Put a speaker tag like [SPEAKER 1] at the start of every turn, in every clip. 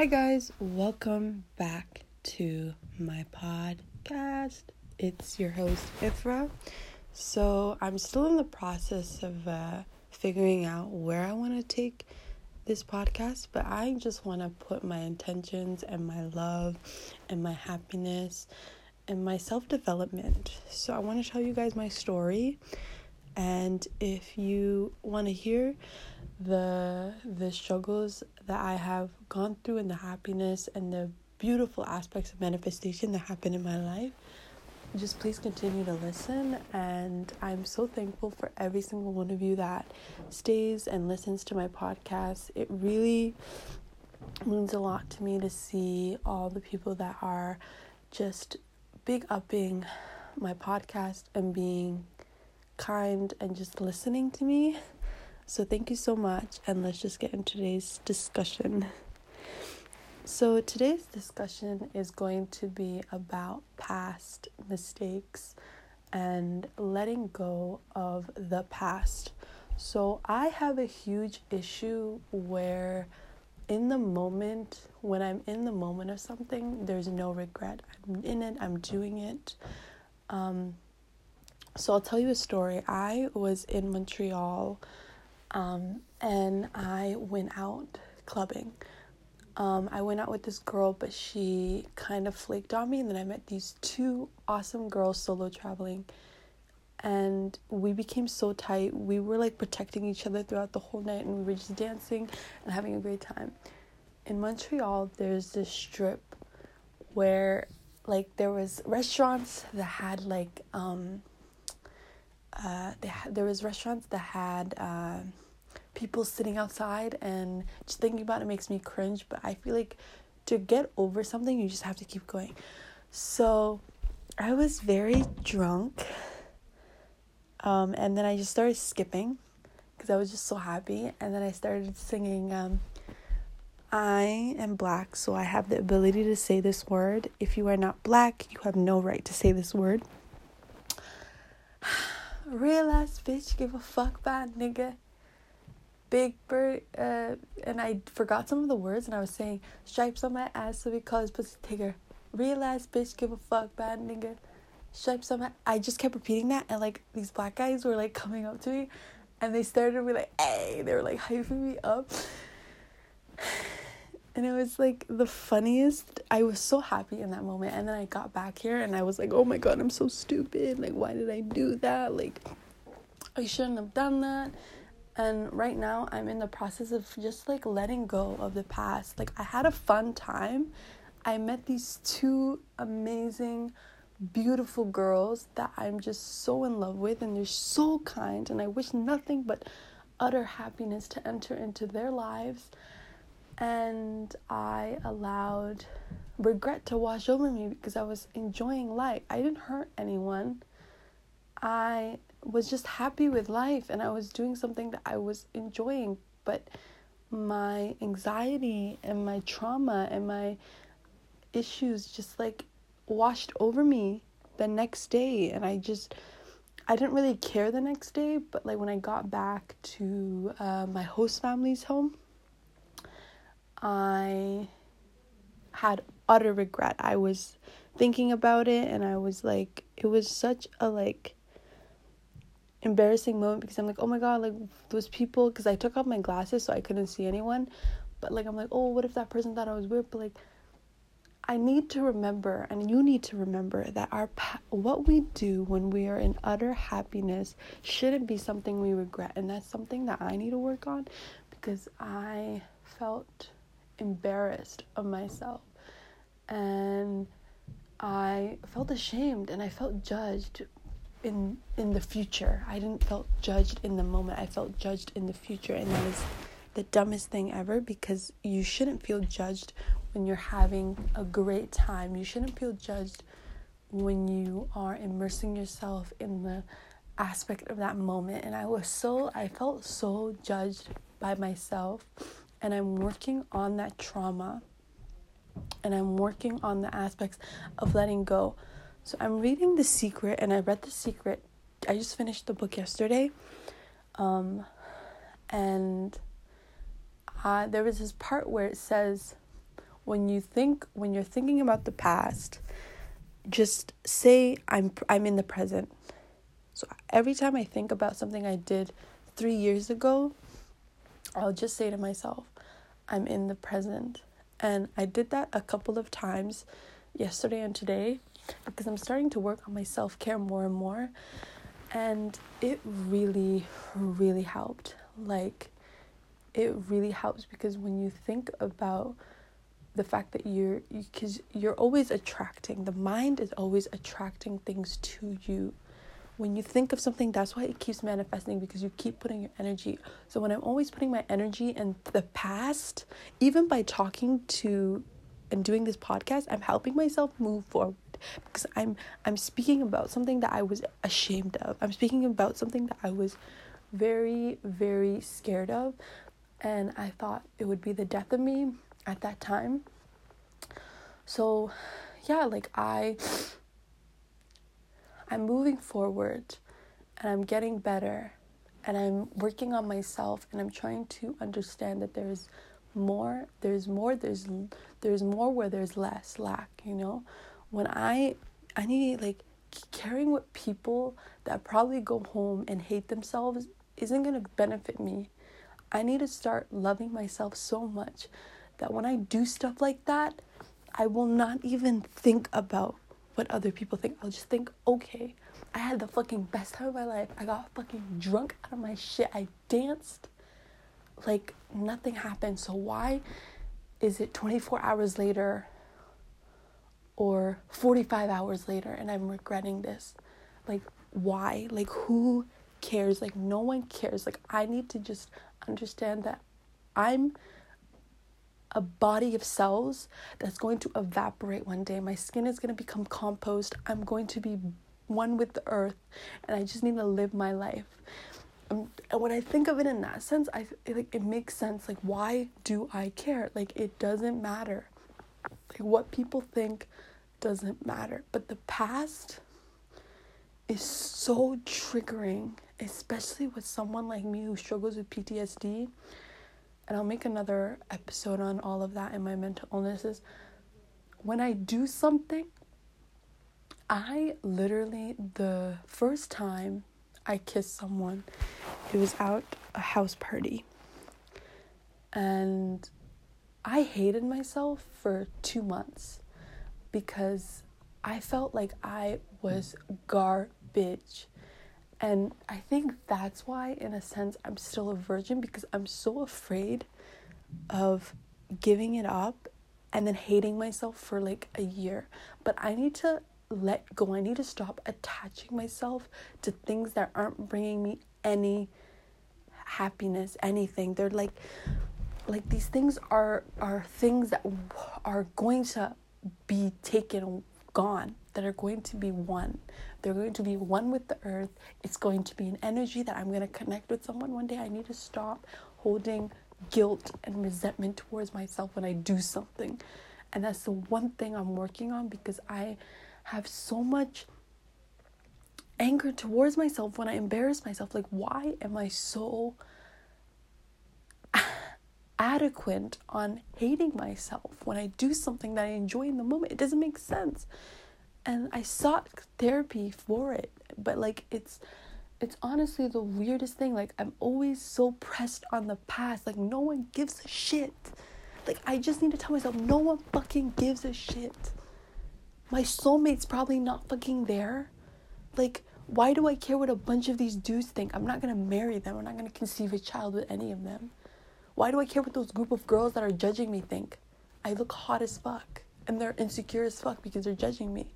[SPEAKER 1] Hi, guys, welcome back to my podcast. It's your host, Ifra. So, I'm still in the process of uh, figuring out where I want to take this podcast, but I just want to put my intentions and my love and my happiness and my self development. So, I want to tell you guys my story. And if you want to hear the the struggles that I have gone through and the happiness and the beautiful aspects of manifestation that happen in my life, just please continue to listen. And I'm so thankful for every single one of you that stays and listens to my podcast. It really means a lot to me to see all the people that are just big upping my podcast and being kind and just listening to me. So, thank you so much, and let's just get into today's discussion. So, today's discussion is going to be about past mistakes and letting go of the past. So, I have a huge issue where, in the moment, when I'm in the moment of something, there's no regret. I'm in it, I'm doing it. Um, so, I'll tell you a story. I was in Montreal um, and I went out clubbing. Um, I went out with this girl, but she kind of flaked on me, and then I met these two awesome girls solo traveling, and we became so tight. We were like protecting each other throughout the whole night, and we were just dancing and having a great time. In Montreal, there's this strip where, like, there was restaurants that had like um, uh, they there was restaurants that had uh, people sitting outside, and just thinking about it makes me cringe. But I feel like to get over something, you just have to keep going. So I was very drunk, um, and then I just started skipping because I was just so happy, and then I started singing. Um, I am black, so I have the ability to say this word. If you are not black, you have no right to say this word. Real ass bitch, give a fuck about nigga. Big bird, uh, and I forgot some of the words, and I was saying stripes on my ass, so we call his pussy tigger. Real ass bitch, give a fuck, bad nigga. Stripes on my. I just kept repeating that, and like these black guys were like coming up to me, and they started to be like, "Hey!" They were like hyping me up, and it was like the funniest. I was so happy in that moment, and then I got back here, and I was like, "Oh my god, I'm so stupid! Like, why did I do that? Like, I shouldn't have done that." And right now, I'm in the process of just like letting go of the past. Like, I had a fun time. I met these two amazing, beautiful girls that I'm just so in love with, and they're so kind. And I wish nothing but utter happiness to enter into their lives. And I allowed regret to wash over me because I was enjoying life. I didn't hurt anyone. I was just happy with life and I was doing something that I was enjoying, but my anxiety and my trauma and my issues just like washed over me the next day and I just I didn't really care the next day, but like when I got back to uh, my host family's home, I had utter regret. I was thinking about it and I was like it was such a like embarrassing moment because I'm like, oh my god, like those people, because I took off my glasses so I couldn't see anyone. But like, I'm like, oh, what if that person thought I was weird? But like, I need to remember, and you need to remember that our what we do when we are in utter happiness shouldn't be something we regret, and that's something that I need to work on because I felt embarrassed of myself, and I felt ashamed, and I felt judged in in the future. I didn't felt judged in the moment. I felt judged in the future and that is the dumbest thing ever because you shouldn't feel judged when you're having a great time. You shouldn't feel judged when you are immersing yourself in the aspect of that moment and I was so I felt so judged by myself and I'm working on that trauma and I'm working on the aspects of letting go so I'm reading The Secret, and I read The Secret. I just finished the book yesterday. Um, and uh, there was this part where it says, when you think when you're thinking about the past, just say I'm I'm in the present. So every time I think about something I did 3 years ago, I'll just say to myself, I'm in the present. And I did that a couple of times yesterday and today because I'm starting to work on my self care more and more. And it really, really helped. Like, it really helps because when you think about the fact that you're, because you're always attracting, the mind is always attracting things to you when you think of something, that's why it keeps manifesting because you keep putting your energy. So when I'm always putting my energy in the past, even by talking to and doing this podcast, I'm helping myself move forward because I'm I'm speaking about something that I was ashamed of. I'm speaking about something that I was very very scared of and I thought it would be the death of me at that time. So, yeah, like I I'm moving forward and I'm getting better and I'm working on myself and I'm trying to understand that there's more there's more there's there's more where there's less lack you know? When i i need like caring with people that probably go home and hate themselves isn't going to benefit me i need to start loving myself so much that when i do stuff like that i will not even think about what other people think. I'll just think, okay, I had the fucking best time of my life. I got fucking drunk out of my shit. I danced like nothing happened. So why is it 24 hours later or 45 hours later and I'm regretting this? Like why? Like who cares? Like no one cares. Like I need to just understand that I'm a body of cells that's going to evaporate one day. My skin is going to become compost. I'm going to be one with the earth, and I just need to live my life. Um, and when I think of it in that sense, I it, like it makes sense. Like, why do I care? Like, it doesn't matter. Like, what people think doesn't matter. But the past is so triggering, especially with someone like me who struggles with PTSD and I'll make another episode on all of that in my mental illnesses. When I do something, I literally, the first time I kissed someone, it was out a house party. And I hated myself for two months because I felt like I was garbage. And I think that's why, in a sense, I'm still a virgin because I'm so afraid of giving it up and then hating myself for like a year. But I need to let go. I need to stop attaching myself to things that aren't bringing me any happiness, anything. They're like like these things are are things that are going to be taken gone that are going to be one. They're going to be one with the earth. It's going to be an energy that I'm going to connect with someone one day. I need to stop holding guilt and resentment towards myself when I do something. And that's the one thing I'm working on because I have so much anger towards myself when I embarrass myself. Like, why am I so adequate on hating myself when I do something that I enjoy in the moment? It doesn't make sense and I sought therapy for it, but like it's it's honestly the weirdest thing. Like I'm always so pressed on the past. Like no one gives a shit. Like I just need to tell myself no one fucking gives a shit. My soulmate's probably not fucking there. Like why do I care what a bunch of these dudes think? I'm not gonna marry them. I'm not gonna conceive a child with any of them. Why do I care what those group of girls that are judging me think? I look hot as fuck. And they're insecure as fuck because they're judging me.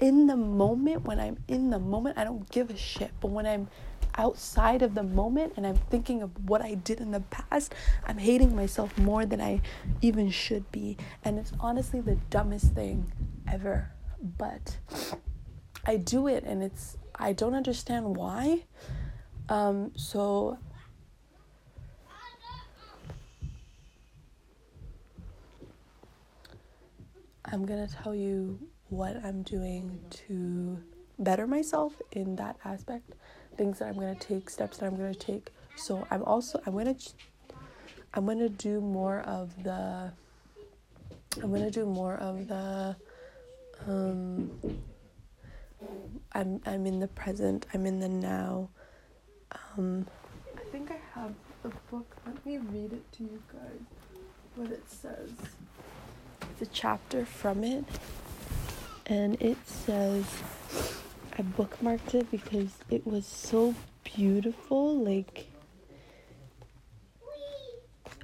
[SPEAKER 1] In the moment, when I'm in the moment, I don't give a shit. But when I'm outside of the moment and I'm thinking of what I did in the past, I'm hating myself more than I even should be. And it's honestly the dumbest thing ever. But I do it and it's I don't understand why. Um so I'm to tell you what I'm doing to better myself in that aspect, things that I'm going to take, steps that I'm going to take. So I'm also I'm going to I'm gonna do more of the. I'm gonna do more of the. Um, I'm I'm in the present. I'm in the now. Um, I think I have the book. Let me read it to you guys. What it says. It's a chapter from it, and it says. I bookmarked it because it was so beautiful. Like,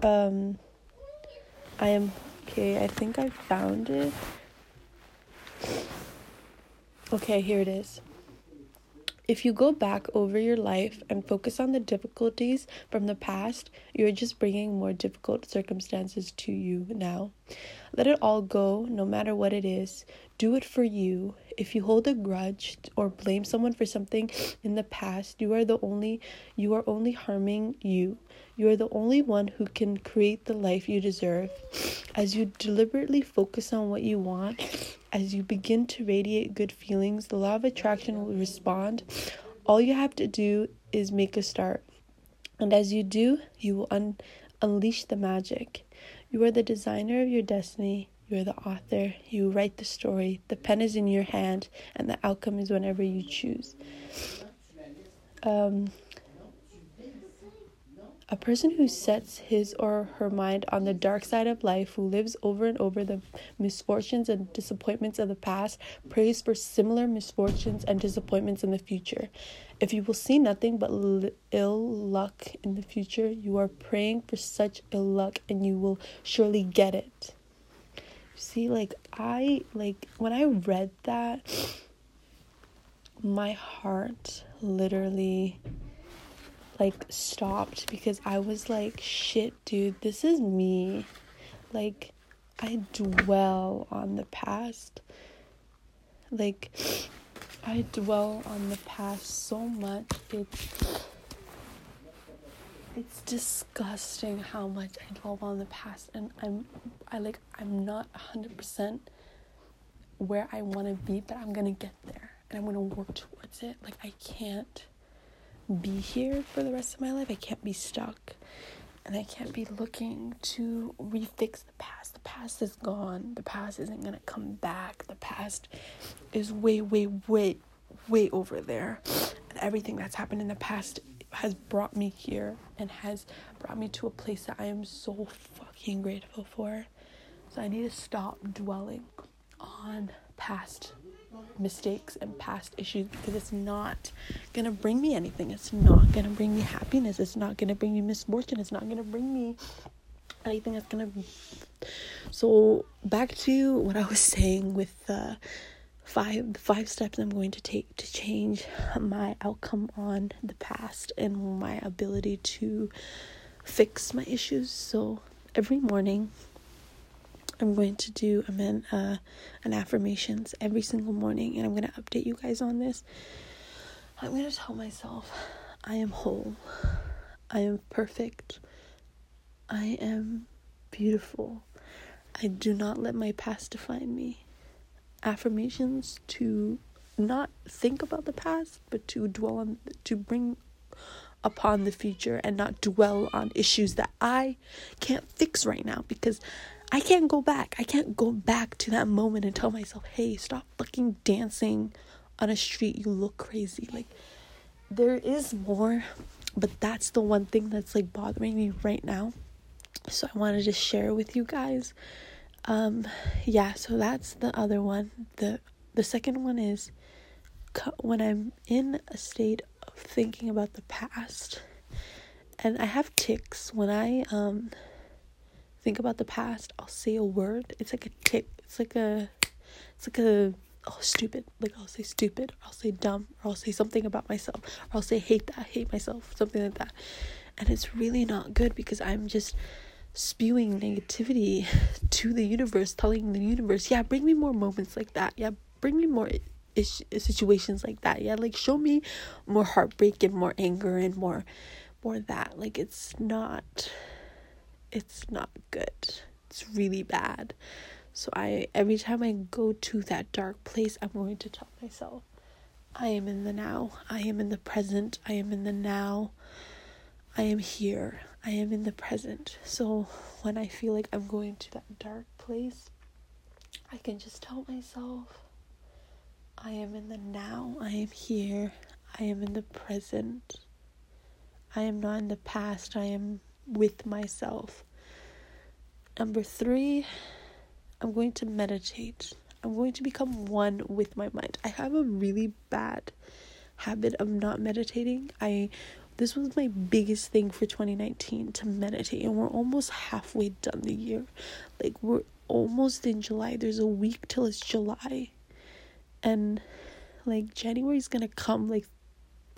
[SPEAKER 1] um, I am okay. I think I found it. Okay, here it is. If you go back over your life and focus on the difficulties from the past, you're just bringing more difficult circumstances to you now. Let it all go, no matter what it is. Do it for you. If you hold a grudge or blame someone for something in the past, you are the only you are only harming you. You are the only one who can create the life you deserve. As you deliberately focus on what you want, as you begin to radiate good feelings, the law of attraction will respond. All you have to do is make a start. And as you do, you will un- unleash the magic. You are the designer of your destiny. You are the author. You write the story. The pen is in your hand, and the outcome is whenever you choose. Um, a person who sets his or her mind on the dark side of life, who lives over and over the misfortunes and disappointments of the past, prays for similar misfortunes and disappointments in the future. If you will see nothing but ill luck in the future, you are praying for such ill luck and you will surely get it. See, like, I, like, when I read that, my heart literally like stopped because I was like, shit, dude, this is me. Like, I dwell on the past. Like, I dwell on the past so much. It's it's disgusting how much I dwell on the past and I'm I like I'm not 100% where I want to be, but I'm going to get there and I'm going to work towards it. Like I can't be here for the rest of my life. I can't be stuck. And I can't be looking to refix the past. The past is gone. The past isn't going to come back. The past is way, way, way, way over there. And everything that's happened in the past has brought me here and has brought me to a place that I am so fucking grateful for. So I need to stop dwelling on past mistakes and past issues because it's not gonna bring me anything. It's not gonna bring me happiness. It's not gonna bring me misfortune. It's not gonna bring me anything that's gonna. So back to what I was saying with the five the five steps I'm going to take to change my outcome on the past and my ability to fix my issues. So every morning I'm going to do I'm in, uh, an affirmations every single morning, and I'm going to update you guys on this. I'm going to tell myself, I am whole, I am perfect, I am beautiful. I do not let my past define me. Affirmations to not think about the past, but to dwell on, to bring upon the future and not dwell on issues that I can't fix right now because I can't go back. I can't go back to that moment and tell myself, hey, stop fucking dancing on a street. You look crazy. Like, there is more, but that's the one thing that's like bothering me right now. So I wanted to share with you guys. Um, yeah, so that's the other one. The the second one is when I'm in a state of thinking about the past, and I have ticks when I um think about the past, I'll say a word. It's like a tick. It's like a it's like a oh stupid. Like I'll say stupid, I'll say dumb, or I'll say something about myself, or I'll say hate that, hate myself, something like that. And it's really not good because I'm just spewing negativity to the universe, telling the universe, yeah, bring me more moments like that. Yeah, bring me more ish- situations like that. Yeah, like show me more heartbreak and more anger and more more that. Like it's not it's not good. It's really bad. So I every time I go to that dark place, I'm going to tell myself, I am in the now. I am in the present. I am in the now. I am here. I am in the present. So when I feel like I'm going to that dark place, I can just tell myself, I am in the now, I am here, I am in the present. I am not in the past, I am with myself. Number three, I'm going to meditate. I'm going to become one with my mind. I have a really bad habit of not meditating. I this was my biggest thing for 2019 to meditate and we're almost halfway done the year. Like we're almost in July. There's a week till it's July. And like January's to come like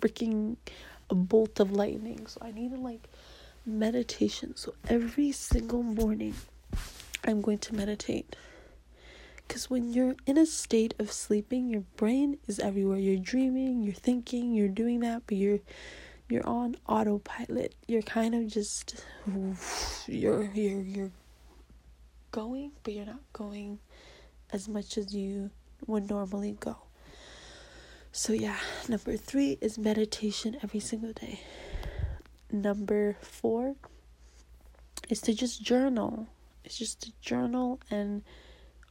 [SPEAKER 1] freaking a bolt of lightning. So I need to like meditation. So every single morning I'm going to meditate. Because when you're in a state of sleeping, your brain is everywhere. You're dreaming, you're thinking, you're doing that, but you're you're on autopilot. You're kind of just you're you're you're going, but you're not going as much as you would normally go. So yeah, number 3 is meditation every single day. Number 4 is to just journal. It's just to journal and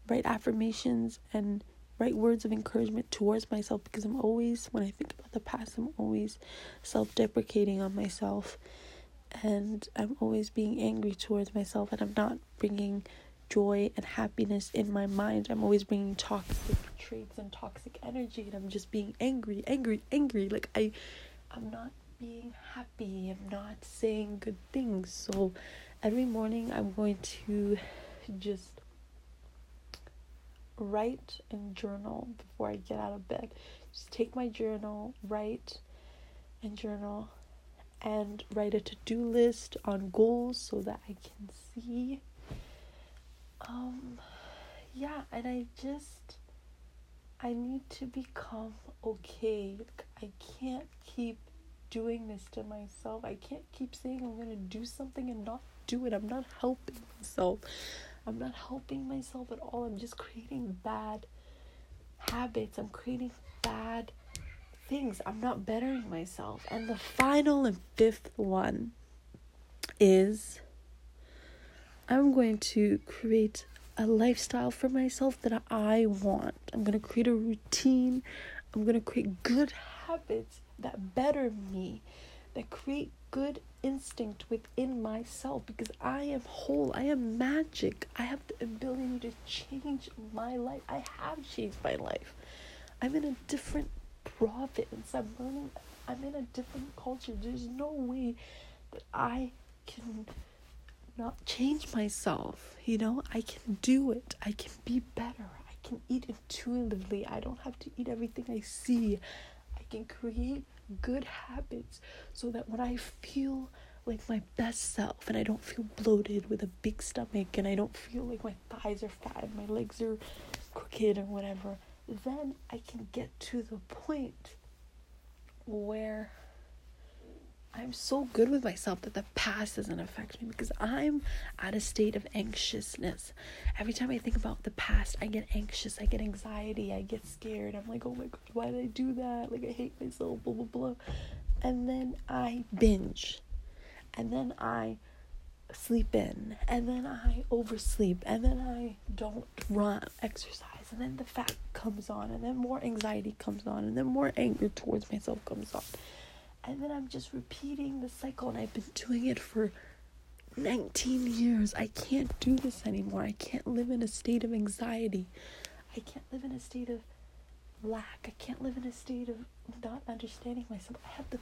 [SPEAKER 1] write affirmations and write words of encouragement towards myself because I'm always, when I think about the past, I'm always self deprecating on myself and I'm always being angry towards myself and I'm not bringing joy and happiness in my mind. I'm always bringing toxic traits and toxic energy and I'm just being angry, angry, angry. Like I I'm not being happy. I'm not saying good things. So every morning I'm going to just write and journal before I get out of bed. Just take my journal, write and journal, and write a to do list on goals so that I can see. Um, yeah, and I just, I need to become okay. I can't keep doing this to myself. I can't keep saying I'm gonna do something and not do it. I'm not helping myself. I'm not helping myself at all. I'm just creating bad habits. I'm creating bad things. I'm not bettering myself. And the final and fifth one is I'm going to create a lifestyle for myself that I want. I'm going to create a routine. I'm going to create good habits that better me, that create good instinct within myself because I am whole. I am magic. I have the ability to change my life. I have changed my life. I'm in a different province. I'm learning. I'm in a different culture. There's no way that I can not change myself. You know, I can do it. I can be better. I can eat intuitively. I don't have to eat everything I see. I can create good habits so that when I feel like my best self and I don't feel bloated with a big stomach and I don't feel like my thighs are fat and my legs are crooked or whatever, then I can get to the point where I'm so good with myself that the past doesn't affect me because I'm at a state of anxiousness. Every time I think about the past, I get anxious, I get anxiety, I get scared. I'm like, oh my god, why did I do that? Like, I hate myself, blah, blah, blah. And then I binge. And then I sleep in. And then I oversleep. And then I don't run, exercise. And then the fat comes on. And then more anxiety comes on. And then more anger towards myself comes on and then I'm just repeating the cycle, and I've been doing it for 19 years. I can't do this anymore. I can't live in a state of anxiety. I can't live in a state of lack. I can't live in a state of not understanding myself. I have the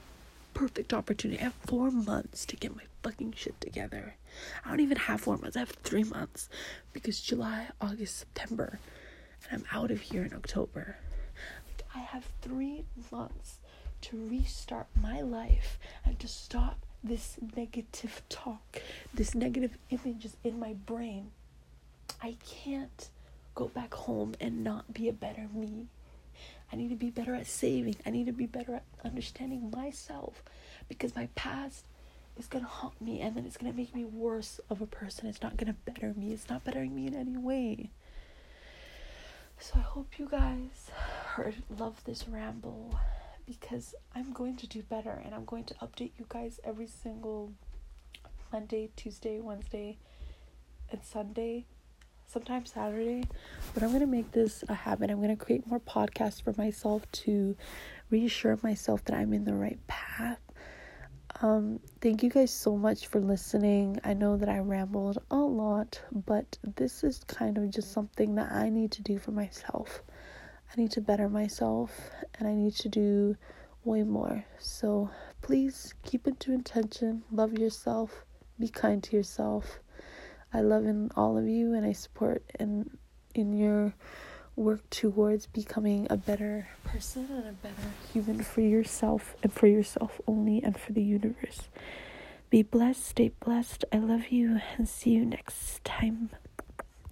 [SPEAKER 1] perfect opportunity. I have four months to get my fucking shit together. I don't even have four months, I have three months because July, August, September, and I'm out of here in October. I have three months to restart my life and to stop this negative talk, this negative images in my brain. I can't go back home and not be a better me. I need to be better at saving. I need to be better at understanding myself because my past is going to haunt me and then it's going to make me worse of a person. It's not going to better me. It's not bettering me in any way. So I hope you guys heard love this ramble because I'm going to do better and I'm going to update you guys every single Monday, Tuesday, Wednesday, and Sunday, sometimes Saturday. But I'm gonna make this a habit. I'm gonna create more podcasts for myself to reassure myself that I'm in the right path. Um, thank you guys so much for listening. I know that I rambled a lot, but this is kind of just something that I need to do for myself. I need to better myself and I need to do way more. So please keep it to intention, love yourself, be kind to yourself. I love in all of you and I support in in your work towards becoming a better person and a better human for yourself and for yourself only and for the universe. Be blessed, stay blessed. I love you and see you next time.